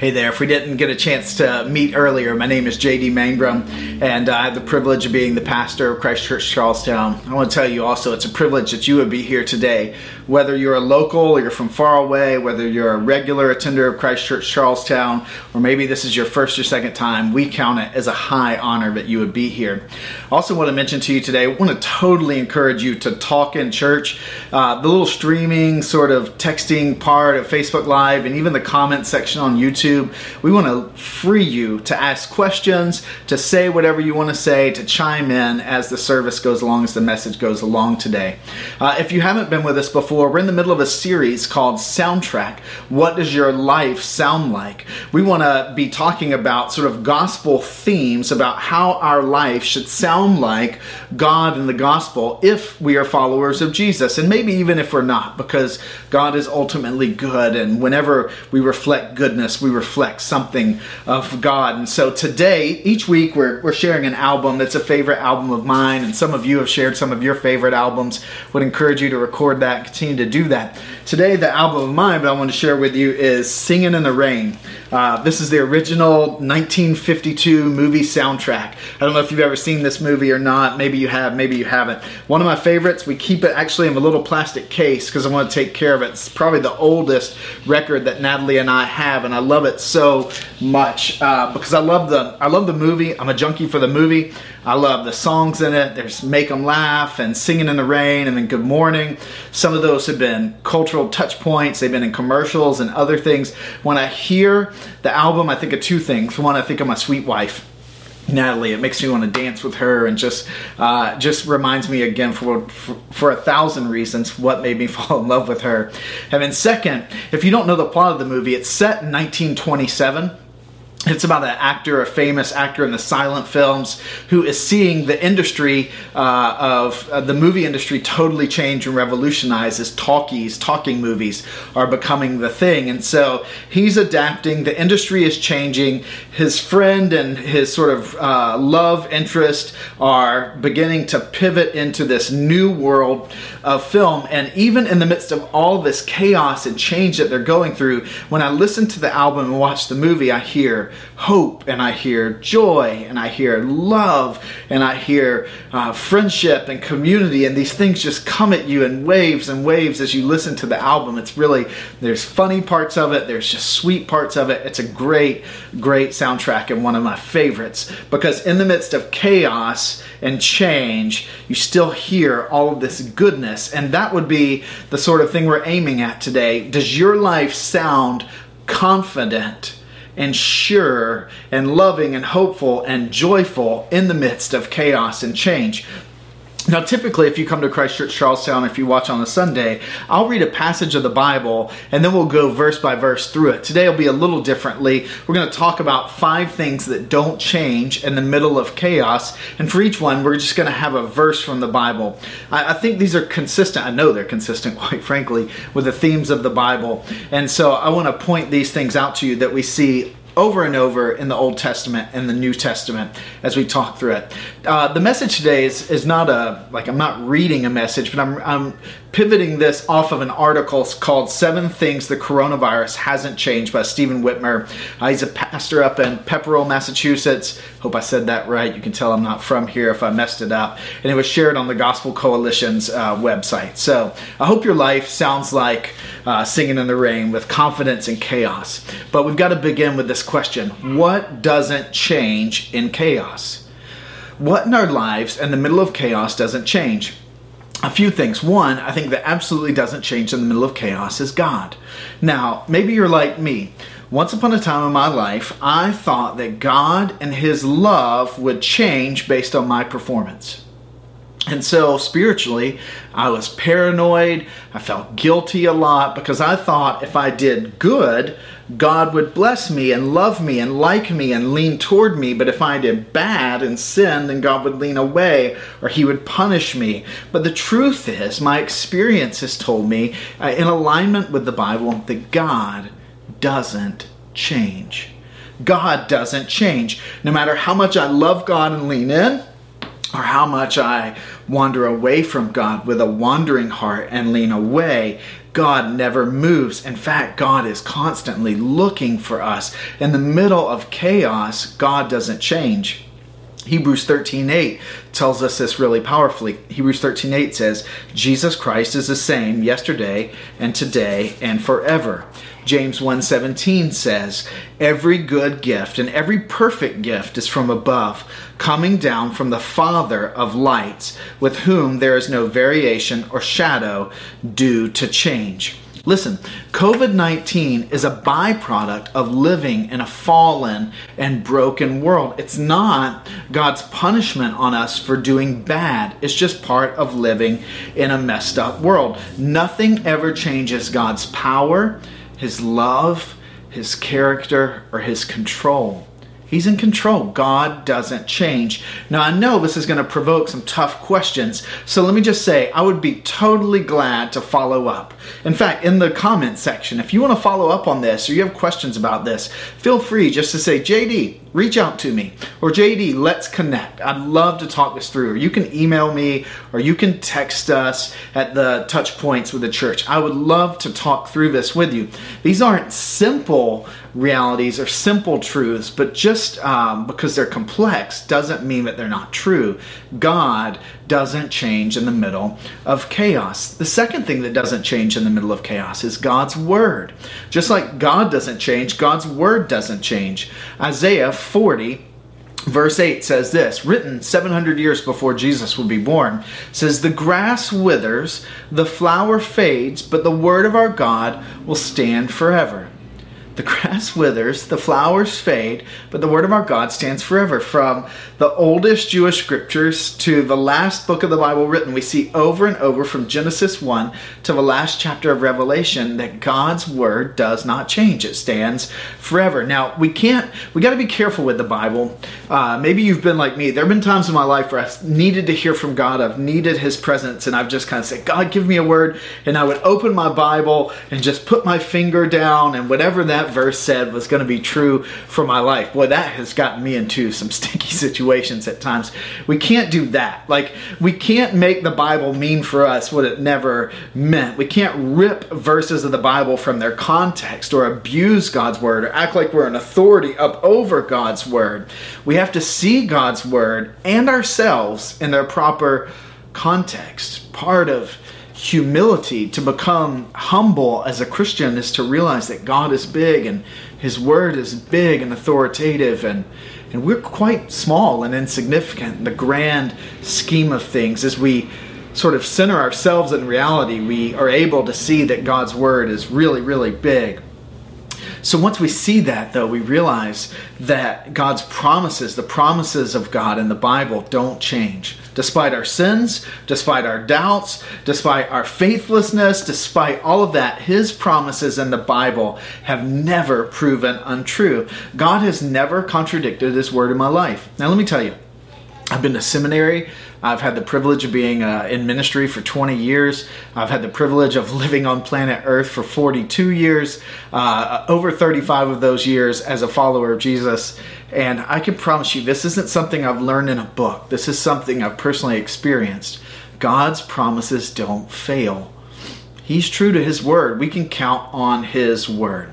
Hey there, if we didn't get a chance to meet earlier, my name is JD Mangrum, and I have the privilege of being the pastor of Christ Church Charlestown. I want to tell you also, it's a privilege that you would be here today. Whether you're a local or you're from far away, whether you're a regular attender of Christ Church Charlestown, or maybe this is your first or second time, we count it as a high honor that you would be here. Also want to mention to you today, I want to totally encourage you to talk in church. Uh, the little streaming, sort of texting part of Facebook Live, and even the comment section on YouTube YouTube. We want to free you to ask questions, to say whatever you want to say, to chime in as the service goes along, as the message goes along today. Uh, if you haven't been with us before, we're in the middle of a series called Soundtrack. What does your life sound like? We want to be talking about sort of gospel themes about how our life should sound like God and the gospel if we are followers of Jesus, and maybe even if we're not, because God is ultimately good, and whenever we reflect goodness, we reflect something of God. And so today, each week, we're, we're sharing an album that's a favorite album of mine, and some of you have shared some of your favorite albums. Would encourage you to record that, continue to do that. Today, the album of mine that I want to share with you is Singing in the Rain. Uh, this is the original 1952 movie soundtrack. I don't know if you've ever seen this movie or not. Maybe you have, maybe you haven't. One of my favorites. We keep it actually in a little plastic case because I want to take care of it. It's probably the oldest record that Natalie and I have, and I love it so much uh, because I love the I love the movie. I'm a junkie for the movie. I love the songs in it. There's Make 'em Laugh and Singing in the Rain and then Good Morning. Some of those have been cultural touch points. They've been in commercials and other things. When I hear the album, I think of two things. One, I think of my sweet wife. Natalie. It makes me want to dance with her, and just uh, just reminds me again for, for, for a thousand reasons what made me fall in love with her. And then second, if you don't know the plot of the movie, it's set in 1927 it's about an actor, a famous actor in the silent films, who is seeing the industry uh, of uh, the movie industry totally change and revolutionize as talkies, talking movies are becoming the thing. And so he's adapting, the industry is changing. His friend and his sort of uh, love interest are beginning to pivot into this new world of film. And even in the midst of all this chaos and change that they're going through, when I listen to the album and watch the movie, I hear hope and I hear joy and I hear love and I hear uh, friendship and community and these things just come at you in waves and waves as you listen to the album. It's really, there's funny parts of it, there's just sweet parts of it. It's a great, great soundtrack and one of my favorites because in the midst of chaos and change, you still hear all of this goodness. And that would be the sort of thing we're aiming at today. Does your life sound confident? And sure and loving and hopeful and joyful in the midst of chaos and change. Now, typically, if you come to Christ Church Charlestown, if you watch on a Sunday, I'll read a passage of the Bible and then we'll go verse by verse through it. Today will be a little differently. We're going to talk about five things that don't change in the middle of chaos. And for each one, we're just going to have a verse from the Bible. I, I think these are consistent. I know they're consistent, quite frankly, with the themes of the Bible. And so I want to point these things out to you that we see over and over in the Old Testament and the New Testament as we talk through it. Uh, the message today is, is not a, like, I'm not reading a message, but I'm, I'm pivoting this off of an article called Seven Things the Coronavirus Hasn't Changed by Stephen Witmer. Uh, he's a pastor up in Pepperell, Massachusetts. Hope I said that right. You can tell I'm not from here if I messed it up. And it was shared on the Gospel Coalition's uh, website. So I hope your life sounds like uh, singing in the rain with confidence in chaos. But we've got to begin with this question What doesn't change in chaos? What in our lives in the middle of chaos doesn't change? A few things. One, I think that absolutely doesn't change in the middle of chaos is God. Now, maybe you're like me. Once upon a time in my life, I thought that God and His love would change based on my performance. And so spiritually, I was paranoid. I felt guilty a lot because I thought if I did good, God would bless me and love me and like me and lean toward me. But if I did bad and sin, then God would lean away or He would punish me. But the truth is, my experience has told me, uh, in alignment with the Bible, that God doesn't change. God doesn't change. No matter how much I love God and lean in, or how much I wander away from God with a wandering heart and lean away, God never moves. In fact, God is constantly looking for us. In the middle of chaos, God doesn't change. Hebrews 13:8 tells us this really powerfully. Hebrews 13:8 says, "Jesus Christ is the same yesterday and today and forever." James 1:17 says, "Every good gift and every perfect gift is from above, coming down from the Father of lights, with whom there is no variation or shadow due to change." Listen, COVID 19 is a byproduct of living in a fallen and broken world. It's not God's punishment on us for doing bad, it's just part of living in a messed up world. Nothing ever changes God's power, His love, His character, or His control. He's in control. God doesn't change. Now, I know this is going to provoke some tough questions, so let me just say I would be totally glad to follow up. In fact, in the comment section, if you want to follow up on this or you have questions about this, feel free just to say, JD, reach out to me, or JD, let's connect. I'd love to talk this through. Or you can email me, or you can text us at the touch points with the church. I would love to talk through this with you. These aren't simple realities or simple truths, but just um, because they're complex doesn't mean that they're not true. God doesn't change in the middle of chaos. The second thing that doesn't change in the middle of chaos is God's word. Just like God doesn't change, God's word doesn't change. Isaiah 40 verse 8 says this written 700 years before jesus would be born says the grass withers the flower fades but the word of our god will stand forever the grass withers, the flowers fade, but the word of our God stands forever. From the oldest Jewish scriptures to the last book of the Bible written, we see over and over from Genesis 1 to the last chapter of Revelation that God's word does not change. It stands forever. Now, we can't, we got to be careful with the Bible. Uh, maybe you've been like me. There have been times in my life where I've needed to hear from God, I've needed His presence, and I've just kind of said, God, give me a word. And I would open my Bible and just put my finger down, and whatever that verse said was going to be true for my life. Boy, that has gotten me into some sticky situations at times. We can't do that. Like, we can't make the Bible mean for us what it never meant. We can't rip verses of the Bible from their context or abuse God's word or act like we're an authority up over God's word. We have to see God's word and ourselves in their proper context. Part of humility, to become humble as a Christian, is to realize that God is big and His Word is big and authoritative, and, and we're quite small and insignificant in the grand scheme of things. As we sort of center ourselves in reality, we are able to see that God's Word is really, really big. So once we see that, though, we realize that God's promises, the promises of God in the Bible, don't change. Despite our sins, despite our doubts, despite our faithlessness, despite all of that, His promises in the Bible have never proven untrue. God has never contradicted His word in my life. Now, let me tell you, I've been to seminary I've had the privilege of being uh, in ministry for 20 years. I've had the privilege of living on planet Earth for 42 years, uh, over 35 of those years as a follower of Jesus. And I can promise you, this isn't something I've learned in a book. This is something I've personally experienced. God's promises don't fail. He's true to His word. We can count on His word.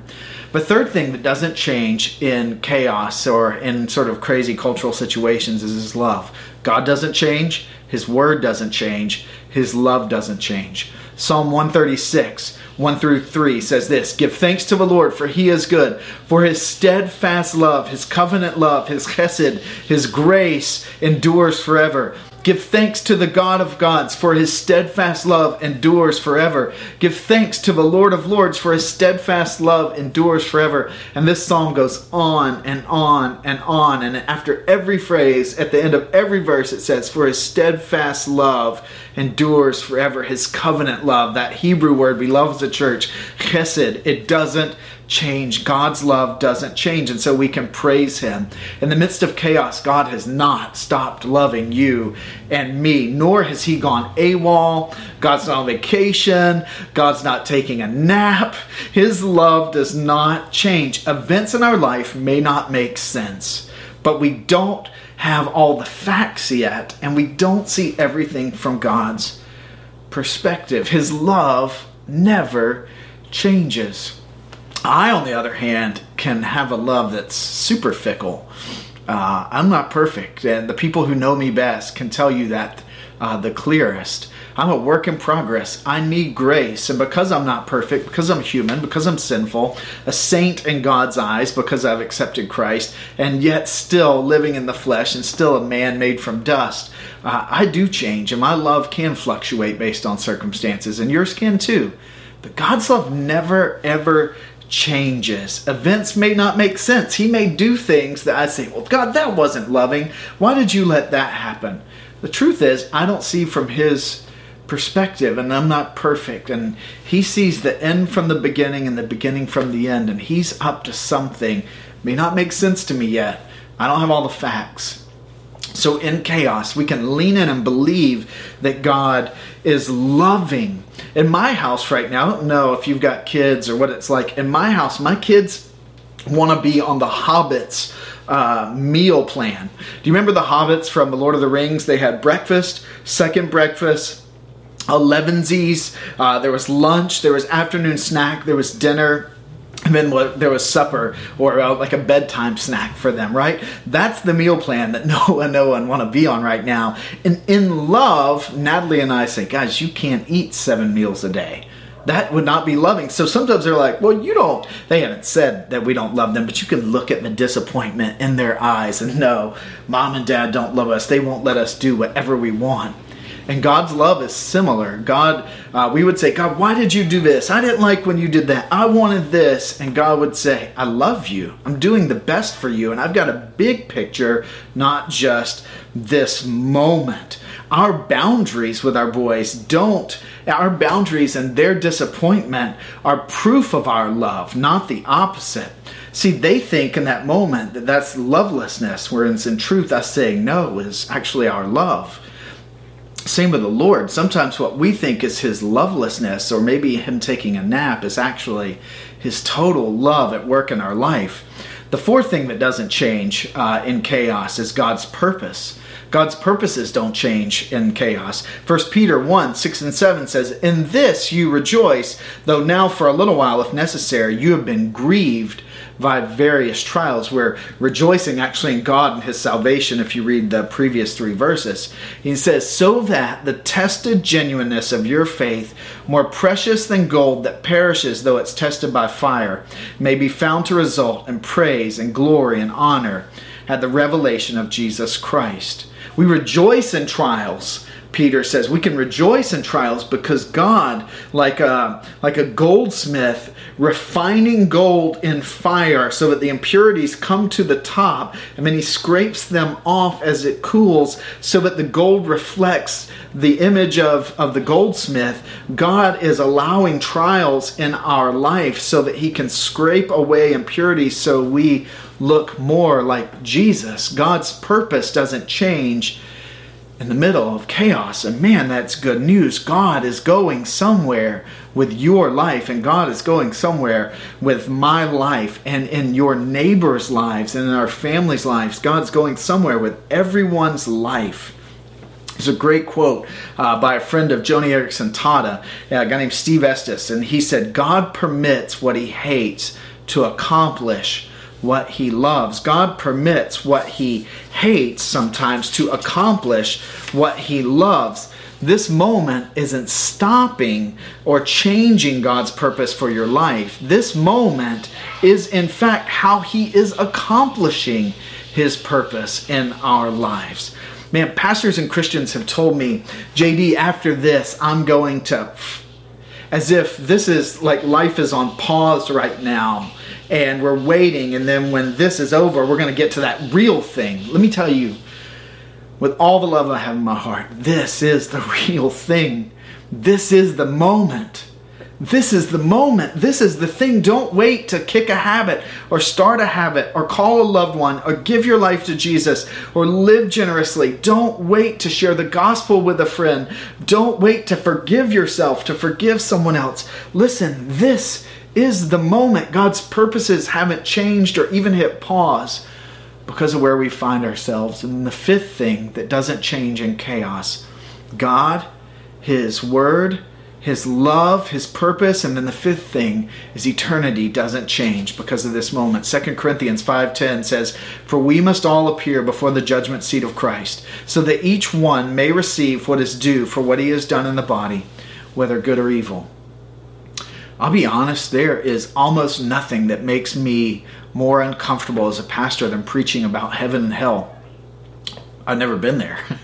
The third thing that doesn't change in chaos or in sort of crazy cultural situations is His love. God doesn't change, His Word doesn't change, His love doesn't change. Psalm 136, 1 through 3 says this Give thanks to the Lord, for He is good, for His steadfast love, His covenant love, His chesed, His grace endures forever. Give thanks to the God of gods, for his steadfast love endures forever. Give thanks to the Lord of lords, for his steadfast love endures forever. And this psalm goes on and on and on. And after every phrase, at the end of every verse, it says, For his steadfast love endures forever. His covenant love, that Hebrew word we love as a church, chesed, it doesn't change. God's love doesn't change. And so we can praise Him. In the midst of chaos, God has not stopped loving you and me, nor has He gone AWOL. God's not on vacation. God's not taking a nap. His love does not change. Events in our life may not make sense, but we don't have all the facts yet, and we don't see everything from God's perspective. His love never changes. I, on the other hand, can have a love that's super fickle. Uh, I'm not perfect, and the people who know me best can tell you that uh, the clearest. I'm a work in progress. I need grace. And because I'm not perfect, because I'm human, because I'm sinful, a saint in God's eyes because I've accepted Christ, and yet still living in the flesh and still a man made from dust, uh, I do change. And my love can fluctuate based on circumstances, and yours can too. But God's love never, ever changes. Events may not make sense. He may do things that I say, well, God, that wasn't loving. Why did you let that happen? The truth is, I don't see from His perspective and I'm not perfect and he sees the end from the beginning and the beginning from the end and he's up to something may not make sense to me yet I don't have all the facts so in chaos we can lean in and believe that God is loving in my house right now I don't know if you've got kids or what it's like in my house my kids want to be on the hobbits uh, meal plan. Do you remember the hobbits from the Lord of the Rings? They had breakfast, second breakfast, elevensies. Uh, there was lunch. There was afternoon snack. There was dinner. And then what, there was supper or uh, like a bedtime snack for them, right? That's the meal plan that no one, no one want to be on right now. And in love, Natalie and I say, guys, you can't eat seven meals a day that would not be loving. So sometimes they're like, well, you don't, they haven't said that we don't love them, but you can look at the disappointment in their eyes and know mom and dad don't love us. They won't let us do whatever we want. And God's love is similar. God, uh, we would say, God, why did you do this? I didn't like when you did that. I wanted this. And God would say, I love you. I'm doing the best for you. And I've got a big picture, not just this moment. Our boundaries with our boys don't, our boundaries and their disappointment are proof of our love, not the opposite. See, they think in that moment that that's lovelessness, whereas in truth, us saying no is actually our love. Same with the Lord. Sometimes what we think is his lovelessness or maybe him taking a nap is actually his total love at work in our life. The fourth thing that doesn't change uh, in chaos is God's purpose. God's purposes don't change in chaos. 1 Peter 1 6 and 7 says, In this you rejoice, though now for a little while, if necessary, you have been grieved by various trials. We're rejoicing actually in God and His salvation if you read the previous three verses. He says, So that the tested genuineness of your faith, more precious than gold that perishes though it's tested by fire, may be found to result in praise and glory and honor at the revelation of Jesus Christ. We rejoice in trials Peter says we can rejoice in trials because God, like a, like a goldsmith, refining gold in fire so that the impurities come to the top, and then he scrapes them off as it cools so that the gold reflects the image of, of the goldsmith. God is allowing trials in our life so that he can scrape away impurities so we look more like Jesus. God's purpose doesn't change in the middle of chaos. And man, that's good news. God is going somewhere with your life, and God is going somewhere with my life, and in your neighbors' lives, and in our families' lives. God's going somewhere with everyone's life. There's a great quote uh, by a friend of Joni Eareckson Tada, a guy named Steve Estes, and he said, God permits what he hates to accomplish what he loves. God permits what he hates sometimes to accomplish what he loves. This moment isn't stopping or changing God's purpose for your life. This moment is, in fact, how he is accomplishing his purpose in our lives. Man, pastors and Christians have told me, JD, after this, I'm going to, as if this is like life is on pause right now and we're waiting and then when this is over we're going to get to that real thing let me tell you with all the love i have in my heart this is the real thing this is the moment this is the moment. This is the thing. Don't wait to kick a habit or start a habit or call a loved one or give your life to Jesus or live generously. Don't wait to share the gospel with a friend. Don't wait to forgive yourself, to forgive someone else. Listen, this is the moment. God's purposes haven't changed or even hit pause because of where we find ourselves. And the fifth thing that doesn't change in chaos God, His Word, his love, his purpose, and then the fifth thing is eternity doesn't change because of this moment. 2 Corinthians 5:10 says, "For we must all appear before the judgment seat of Christ, so that each one may receive what is due for what he has done in the body, whether good or evil." I'll be honest, there is almost nothing that makes me more uncomfortable as a pastor than preaching about heaven and hell. I've never been there.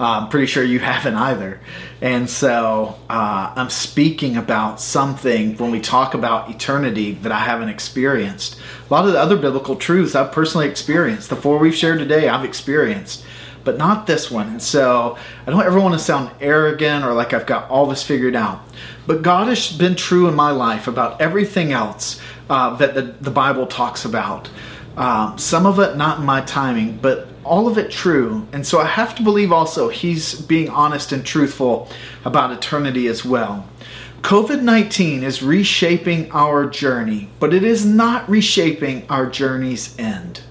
I'm pretty sure you haven't either. And so uh, I'm speaking about something when we talk about eternity that I haven't experienced. A lot of the other biblical truths I've personally experienced. The four we've shared today, I've experienced, but not this one. And so I don't ever want to sound arrogant or like I've got all this figured out. But God has been true in my life about everything else uh, that the, the Bible talks about. Um, some of it not in my timing, but all of it true. And so I have to believe also he's being honest and truthful about eternity as well. COVID 19 is reshaping our journey, but it is not reshaping our journey's end.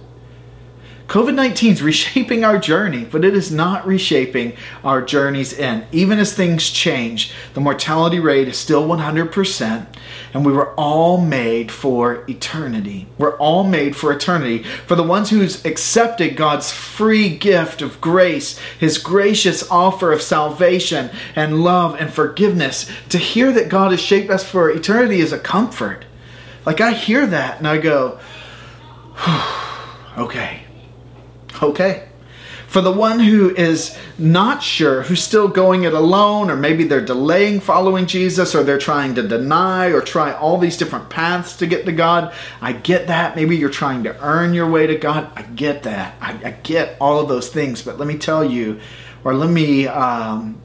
COVID 19 is reshaping our journey, but it is not reshaping our journey's end. Even as things change, the mortality rate is still 100%, and we were all made for eternity. We're all made for eternity. For the ones who's accepted God's free gift of grace, His gracious offer of salvation and love and forgiveness, to hear that God has shaped us for eternity is a comfort. Like I hear that and I go, okay Okay. For the one who is not sure, who's still going it alone, or maybe they're delaying following Jesus, or they're trying to deny or try all these different paths to get to God, I get that. Maybe you're trying to earn your way to God. I get that. I, I get all of those things. But let me tell you, or let me um,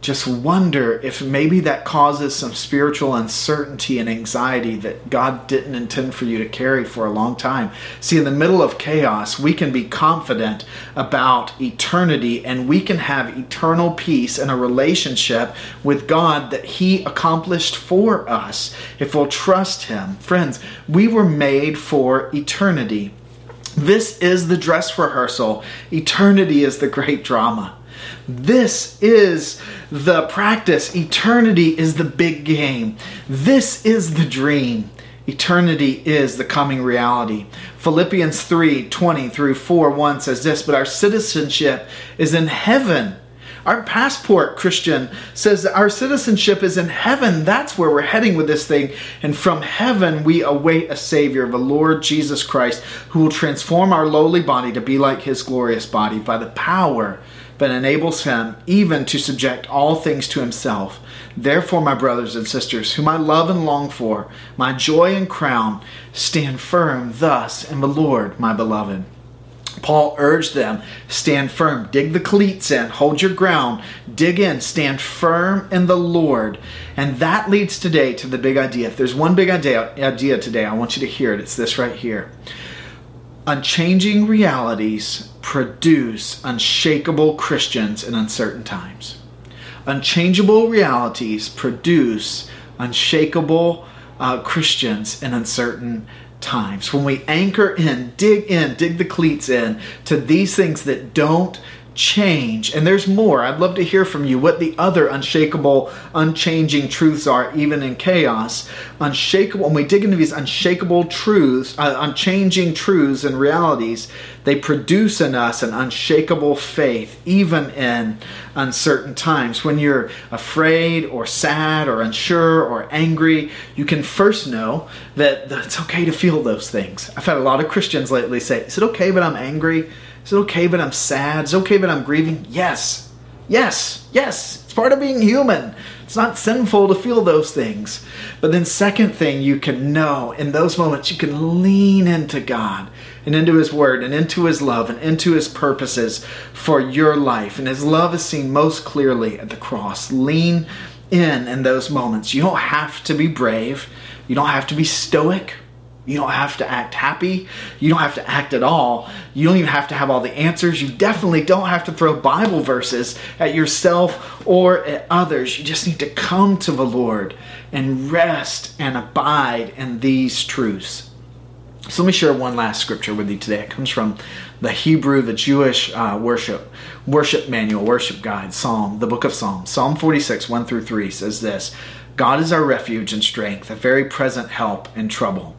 just wonder if maybe that causes some spiritual uncertainty and anxiety that God didn't intend for you to carry for a long time. See, in the middle of chaos, we can be confident about eternity and we can have eternal peace and a relationship with God that He accomplished for us if we'll trust Him. Friends, we were made for eternity. This is the dress rehearsal. Eternity is the great drama. This is the practice. Eternity is the big game. This is the dream. Eternity is the coming reality. Philippians 3 20 through 4 1 says this, but our citizenship is in heaven. Our passport, Christian, says that our citizenship is in heaven. That's where we're heading with this thing. And from heaven, we await a Savior, the Lord Jesus Christ, who will transform our lowly body to be like his glorious body by the power but enables him even to subject all things to himself. Therefore, my brothers and sisters, whom I love and long for, my joy and crown, stand firm thus in the Lord, my beloved. Paul urged them stand firm, dig the cleats in, hold your ground, dig in, stand firm in the Lord. And that leads today to the big idea. If there's one big idea, today, I want you to hear it. It's this right here. Unchanging realities produce unshakable Christians in uncertain times. Unchangeable realities produce unshakable uh, Christians in uncertain times. When we anchor in, dig in, dig the cleats in to these things that don't change. And there's more. I'd love to hear from you what the other unshakable, unchanging truths are, even in chaos. Unshakable, when we dig into these unshakable truths, uh, unchanging truths and realities, they produce in us an unshakable faith, even in uncertain times. When you're afraid or sad or unsure or angry, you can first know that it's okay to feel those things. I've had a lot of Christians lately say, Is it okay that I'm angry? Is it okay but I'm sad? Is it okay but I'm grieving? Yes. Yes. Yes. It's part of being human. It's not sinful to feel those things. But then, second thing you can know in those moments, you can lean into God and into His Word and into His love and into His purposes for your life. And His love is seen most clearly at the cross. Lean in in those moments. You don't have to be brave, you don't have to be stoic. You don't have to act happy. You don't have to act at all. You don't even have to have all the answers. You definitely don't have to throw Bible verses at yourself or at others. You just need to come to the Lord and rest and abide in these truths. So let me share one last scripture with you today. It comes from the Hebrew, the Jewish uh, worship worship manual, worship guide, Psalm, the book of Psalms. Psalm 46, 1 through 3 says this God is our refuge and strength, a very present help in trouble.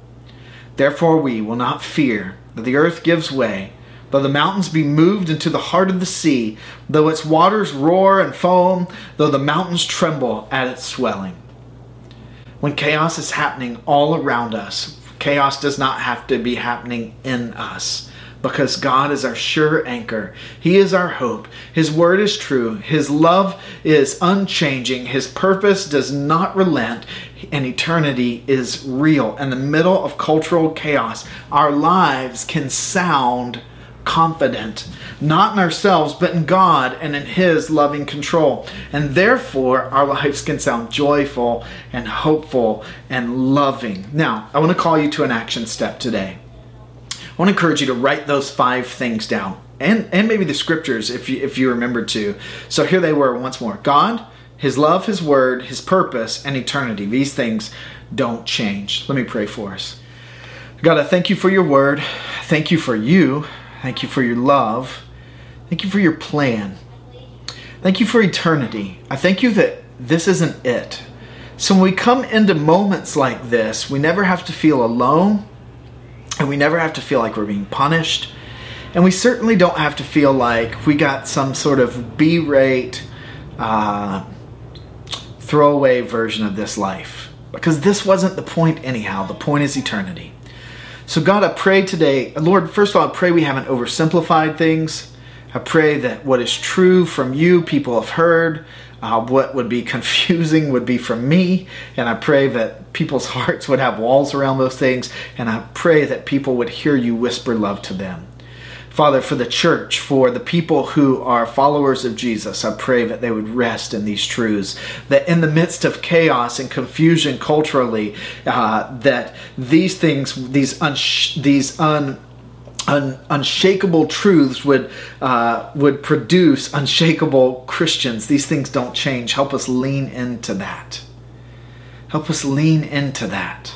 Therefore we will not fear that the earth gives way, though the mountains be moved into the heart of the sea, though its waters roar and foam, though the mountains tremble at its swelling. When chaos is happening all around us, Chaos does not have to be happening in us because God is our sure anchor. He is our hope. His word is true. His love is unchanging. His purpose does not relent, and eternity is real. In the middle of cultural chaos, our lives can sound confident, not in ourselves, but in God and in His loving control. And therefore, our lives can sound joyful and hopeful and loving. Now, I want to call you to an action step today. I want to encourage you to write those five things down and, and maybe the scriptures if you, if you remember to. So here they were once more God, His love, His word, His purpose, and eternity. These things don't change. Let me pray for us. God, I thank you for your word. Thank you for you. Thank you for your love. Thank you for your plan. Thank you for eternity. I thank you that this isn't it. So when we come into moments like this, we never have to feel alone, and we never have to feel like we're being punished, and we certainly don't have to feel like we got some sort of B rate, uh, throwaway version of this life. Because this wasn't the point, anyhow. The point is eternity. So, God, I pray today, Lord, first of all, I pray we haven't oversimplified things. I pray that what is true from you, people have heard. Uh, what would be confusing would be from me. And I pray that people's hearts would have walls around those things. And I pray that people would hear you whisper love to them. Father, for the church, for the people who are followers of Jesus, I pray that they would rest in these truths. That in the midst of chaos and confusion culturally, uh, that these things, these unsh- these un Un, unshakable truths would uh, would produce unshakable Christians. These things don't change. Help us lean into that. Help us lean into that.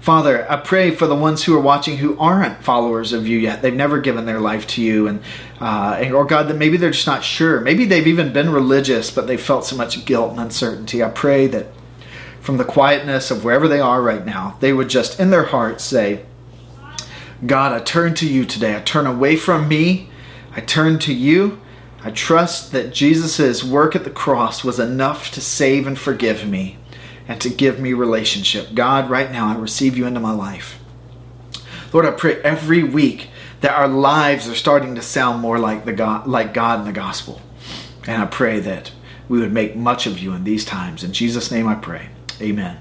Father, I pray for the ones who are watching who aren't followers of you yet. They've never given their life to you, and, uh, or God, that maybe they're just not sure. Maybe they've even been religious, but they felt so much guilt and uncertainty. I pray that from the quietness of wherever they are right now, they would just in their hearts say, God, I turn to you today. I turn away from me. I turn to you. I trust that Jesus' work at the cross was enough to save and forgive me and to give me relationship. God, right now, I receive you into my life. Lord, I pray every week that our lives are starting to sound more like the God, like God in the gospel. And I pray that we would make much of you in these times. In Jesus' name I pray. Amen.